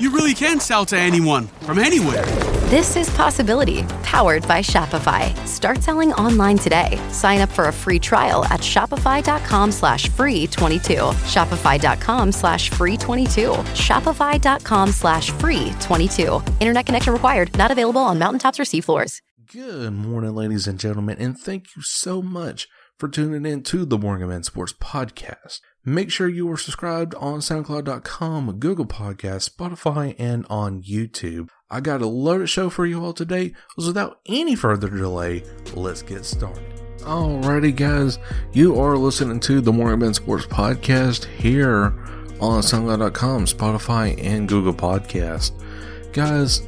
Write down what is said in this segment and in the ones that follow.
you really can sell to anyone from anywhere. This is Possibility, powered by Shopify. Start selling online today. Sign up for a free trial at shopify.com slash free 22. Shopify.com slash free 22. Shopify.com slash free 22. Internet connection required. Not available on mountaintops or seafloors. Good morning, ladies and gentlemen, and thank you so much for tuning in to the MorganMan Sports Podcast. Make sure you are subscribed on SoundCloud.com, Google Podcast, Spotify, and on YouTube. I got a loaded show for you all today. So without any further delay, let's get started. Alrighty, guys, you are listening to the MorganMan Sports Podcast here on SoundCloud.com, Spotify, and Google Podcast. Guys,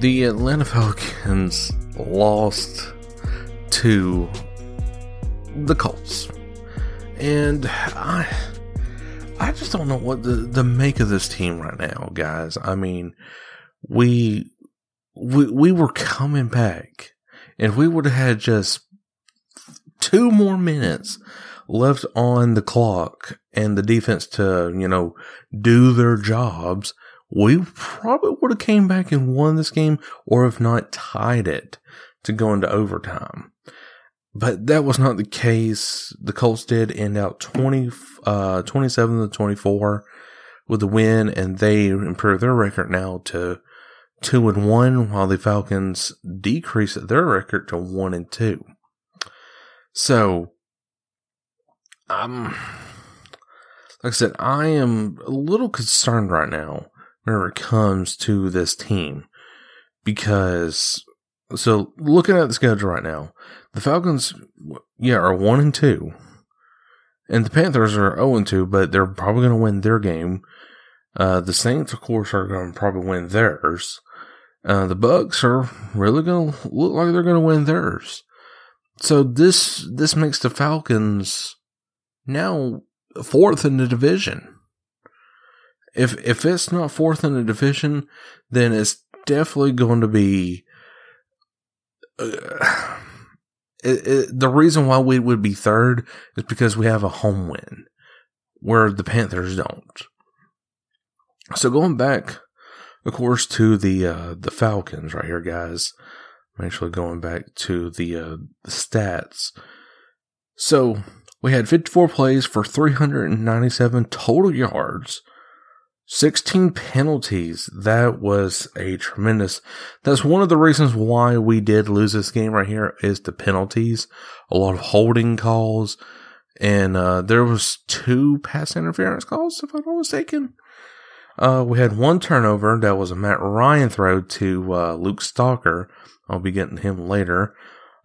the Atlanta Falcons lost to the Colts. And I I just don't know what the, the make of this team right now, guys. I mean, we we we were coming back. If we would have had just two more minutes left on the clock and the defense to, you know, do their jobs, we probably would have came back and won this game or if not tied it to go into overtime. But that was not the case. The Colts did end out 20, uh, 27 to 24 with the win, and they improved their record now to two and one, while the Falcons decreased their record to one and two. So, um, like I said, I am a little concerned right now whenever it comes to this team because so looking at the schedule right now, the Falcons, yeah, are one and two, and the Panthers are zero and two, but they're probably going to win their game. Uh, the Saints, of course, are going to probably win theirs. Uh, the Bucs are really going to look like they're going to win theirs. So this this makes the Falcons now fourth in the division. If if it's not fourth in the division, then it's definitely going to be it, it, the reason why we would be third is because we have a home win, where the Panthers don't. So going back, of course, to the uh, the Falcons right here, guys. I'm actually going back to the, uh, the stats. So we had 54 plays for 397 total yards, 16 penalties. That was a tremendous. That's one of the reasons why we did lose this game right here is the penalties. A lot of holding calls. And, uh, there was two pass interference calls, if I'm not mistaken. Uh, we had one turnover. That was a Matt Ryan throw to, uh, Luke Stocker. I'll be getting him later.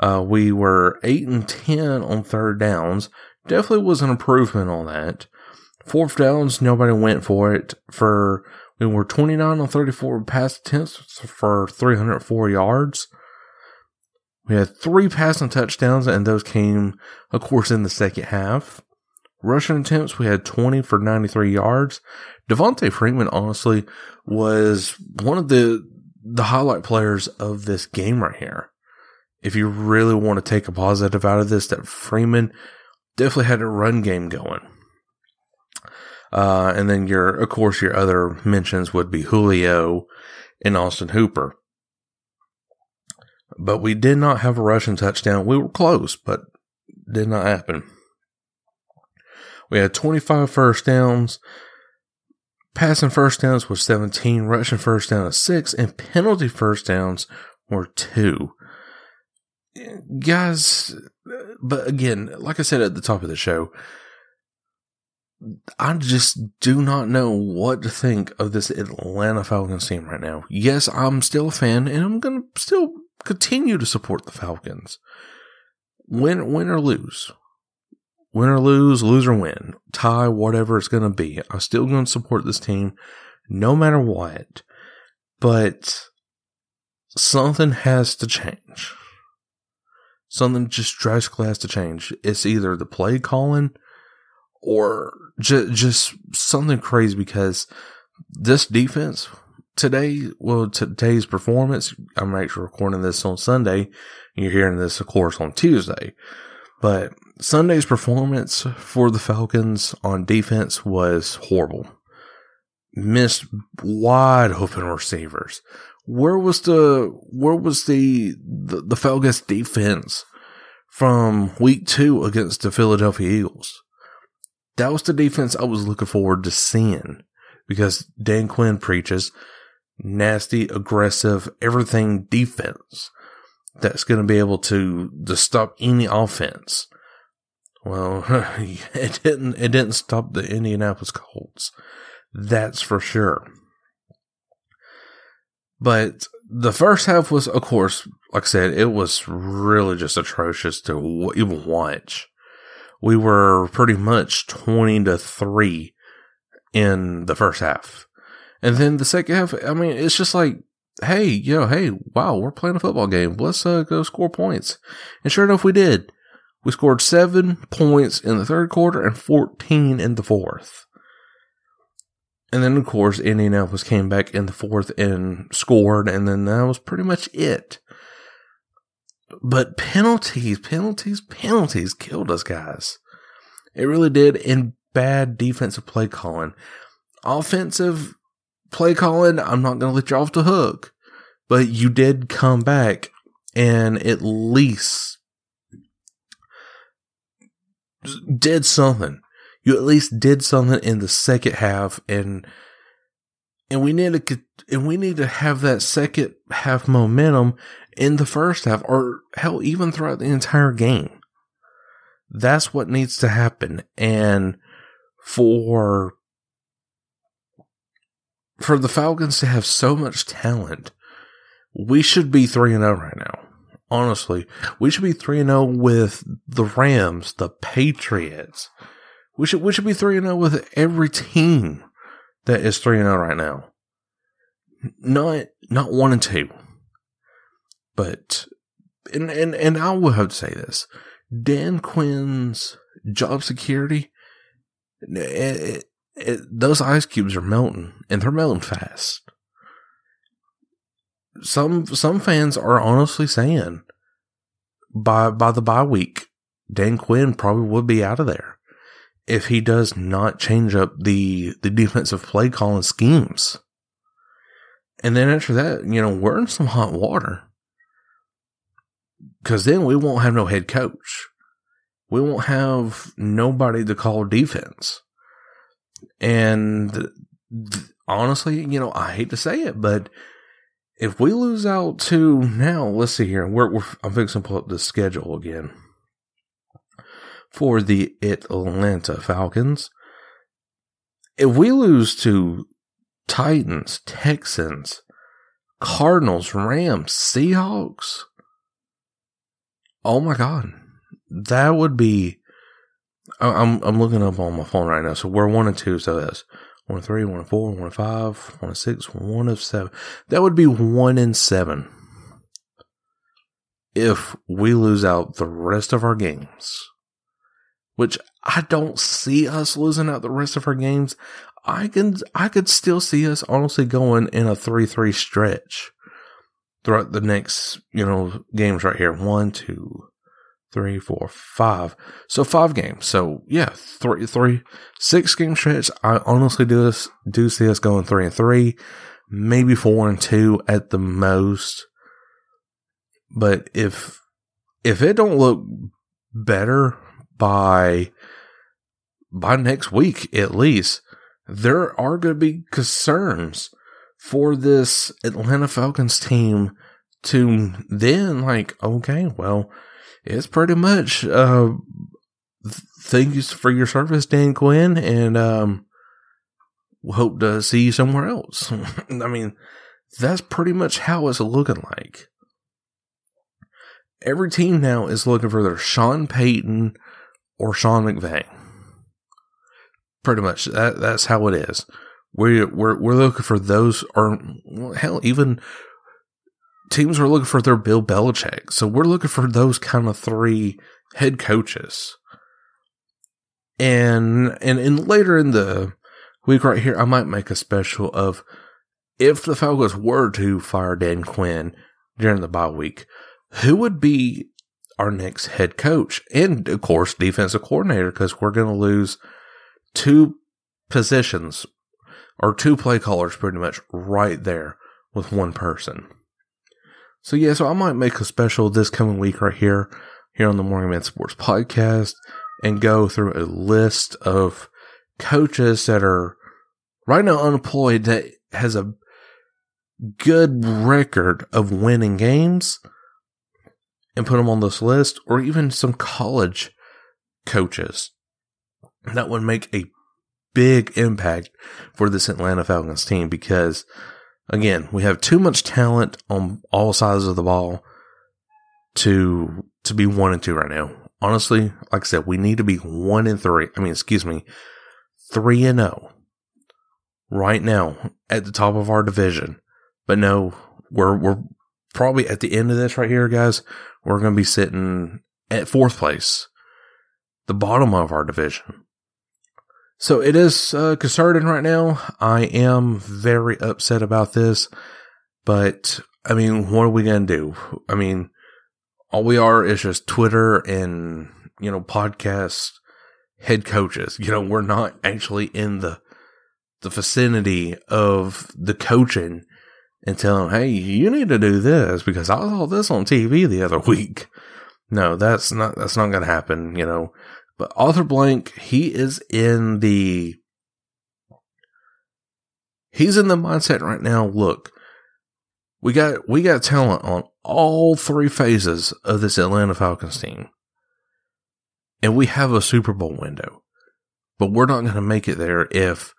Uh, we were 8 and 10 on third downs. Definitely was an improvement on that. Fourth downs, nobody went for it. For we were 29 on 34 pass attempts for 304 yards. We had three passing touchdowns, and those came, of course, in the second half. Rushing attempts, we had 20 for 93 yards. Devonta Freeman, honestly, was one of the the highlight players of this game right here. If you really want to take a positive out of this, that Freeman definitely had a run game going. Uh, and then your, of course, your other mentions would be Julio and Austin Hooper. but we did not have a rushing touchdown. We were close, but did not happen. We had 25 first downs. Passing first downs was 17, rushing first down was 6, and penalty first downs were 2. Guys, but again, like I said at the top of the show, I just do not know what to think of this Atlanta Falcons team right now. Yes, I'm still a fan and I'm going to still continue to support the Falcons. Win, win or lose. Win or lose, lose or win. Tie, whatever it's going to be. I'm still going to support this team no matter what. But something has to change. Something just drastically has to change. It's either the play calling or just, just something crazy because this defense today, well, today's performance, I'm actually recording this on Sunday. You're hearing this, of course, on Tuesday. But Sunday's performance for the Falcons on defense was horrible. Missed wide open receivers. Where was the where was the the, the Falcons defense from week two against the Philadelphia Eagles? That was the defense I was looking forward to seeing because Dan Quinn preaches nasty, aggressive, everything defense that's going to be able to, to stop any offense. Well, it didn't, it didn't stop the Indianapolis Colts. That's for sure. But the first half was, of course, like I said, it was really just atrocious to even watch. We were pretty much 20 to 3 in the first half. And then the second half, I mean, it's just like, hey, you know, hey, wow, we're playing a football game. Let's uh, go score points. And sure enough, we did. We scored seven points in the third quarter and 14 in the fourth. And then, of course, Indianapolis came back in the fourth and scored, and then that was pretty much it. But penalties, penalties, penalties killed us, guys. It really did. In bad defensive play calling. Offensive play calling, I'm not going to let you off the hook, but you did come back and at least did something. You at least did something in the second half and and we need to and we need to have that second half momentum in the first half or hell even throughout the entire game. That's what needs to happen and for for the Falcons to have so much talent, we should be 3 0 right now. Honestly, we should be 3 0 with the Rams, the Patriots. We should, we should be 3 0 with every team that is 3 0 right now. Not, not 1 and 2. But, and, and, and I will have to say this Dan Quinn's job security, it, it, those ice cubes are melting and they're melting fast. Some some fans are honestly saying by by the bye week, Dan Quinn probably would be out of there if he does not change up the the defensive play calling schemes. And then after that, you know, we're in some hot water. Cause then we won't have no head coach. We won't have nobody to call defense. And honestly, you know, I hate to say it, but if we lose out to now, let's see here. We're, we're I'm fixing to pull up the schedule again for the Atlanta Falcons. If we lose to Titans, Texans, Cardinals, Rams, Seahawks, oh my God, that would be I'm I'm looking up on my phone right now. So we're one and two. So that's one and three, one and four, one and five, one and six, one of seven. That would be one and seven if we lose out the rest of our games. Which I don't see us losing out the rest of our games. I can I could still see us honestly going in a three three stretch throughout the next you know games right here. One, two, three, four, five. So five games. So yeah, three, three, six game stretch. I honestly do this, do see us going three and three, maybe four and two at the most. But if if it don't look better by by next week at least, there are going to be concerns for this Atlanta Falcons team to then like, okay, well, it's pretty much uh thank you for your service, Dan Quinn, and um hope to see you somewhere else. I mean, that's pretty much how it's looking like. Every team now is looking for their Sean Payton or Sean McVay. Pretty much that that's how it is. We're we're we're looking for those or hell even teams are looking for their Bill Belichick. So we're looking for those kind of three head coaches. And and and later in the week right here, I might make a special of if the Falcons were to fire Dan Quinn during the bye week, who would be our next head coach and of course defensive coordinator because we're going to lose two positions or two play callers pretty much right there with one person. So yeah, so I might make a special this coming week right here, here on the MorganMan Sports podcast and go through a list of coaches that are right now unemployed that has a good record of winning games and put them on this list or even some college coaches that would make a big impact for this Atlanta Falcons team because again, we have too much talent on all sides of the ball to to be one and two right now. Honestly, like I said, we need to be one and three. I mean, excuse me, three and zero right now at the top of our division. But no, we're we're probably at the end of this right here, guys. We're going to be sitting at fourth place, the bottom of our division. So it is uh, concerning right now. I am very upset about this, but I mean, what are we going to do? I mean, all we are is just Twitter and, you know, podcast head coaches. You know, we're not actually in the, the vicinity of the coaching and tell them, hey, you need to do this because I saw this on TV the other week. No, that's not, that's not going to happen, you know. But Arthur Blank, he is in the he's in the mindset right now. Look, we got we got talent on all three phases of this Atlanta Falcons team. And we have a Super Bowl window. But we're not going to make it there if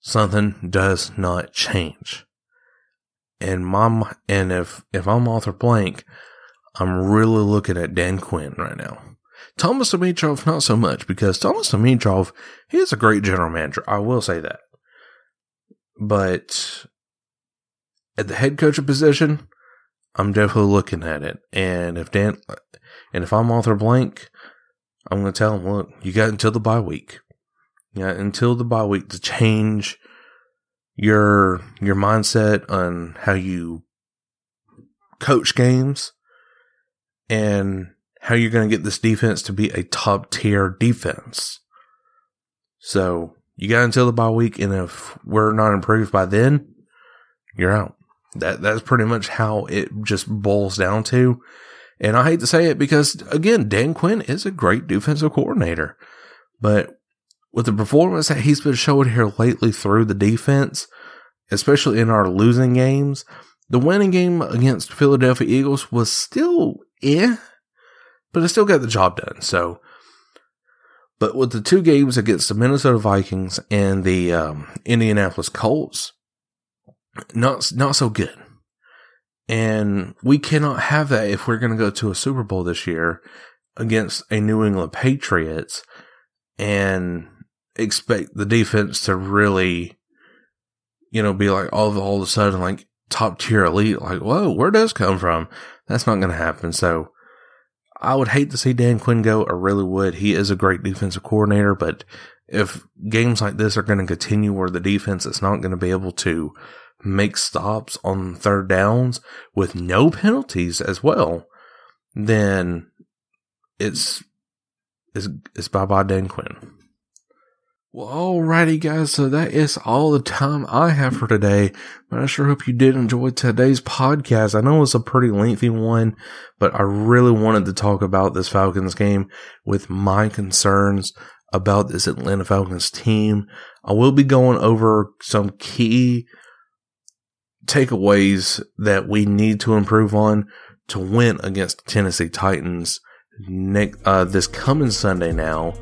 something does not change. And mom and if if I'm Arthur Blank, I'm really looking at Dan Quinn right now. Thomas Dimitroff, not so much, because Thomas Dimitroff, he is a great general manager. I will say that. But at the head coach position, I'm definitely looking at it. And if Dan, and if I'm Arthur Blank, I'm going to tell him, look, you got until the bye week. Yeah, until the bye week to change your your mindset on how you coach games and how you're going to get this defense to be a top tier defense. So you got until the bye week, and if we're not improved by then, you're out. That that's pretty much how it just boils down to. And I hate to say it because again, Dan Quinn is a great defensive coordinator, but with the performance that he's been showing here lately through the defense, especially in our losing games, the winning game against Philadelphia Eagles was still eh but it still got the job done. So, but with the two games against the Minnesota Vikings and the um, Indianapolis Colts, not not so good. And we cannot have that if we're going to go to a Super Bowl this year against a New England Patriots and expect the defense to really, you know, be like all of, all of a sudden like top tier elite. Like, whoa, where does come from? That's not going to happen. So I would hate to see Dan Quinn go. I really would. He is a great defensive coordinator, but if games like this are going to continue where the defense is not going to be able to make stops on third downs with no penalties as well, then it's it's, it's bye bye Dan Quinn. Well, alrighty, guys. So that is all the time I have for today. But I sure hope you did enjoy today's podcast. I know it's a pretty lengthy one, but I really wanted to talk about this Falcons game with my concerns about this Atlanta Falcons team. I will be going over some key takeaways that we need to improve on to win against Tennessee Titans next, uh, this coming Sunday now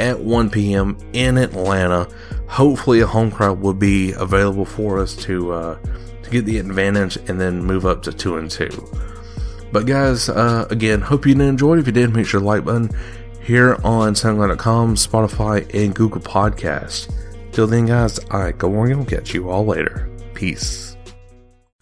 at 1 p.m. in Atlanta. Hopefully, a home crowd will be available for us to uh, to get the advantage and then move up to two and two. But guys, uh, again, hope you enjoyed. If you did, make sure to like button here on SoundCloud.com, Spotify, and Google Podcasts. Till then, guys, I go on and catch you all later. Peace.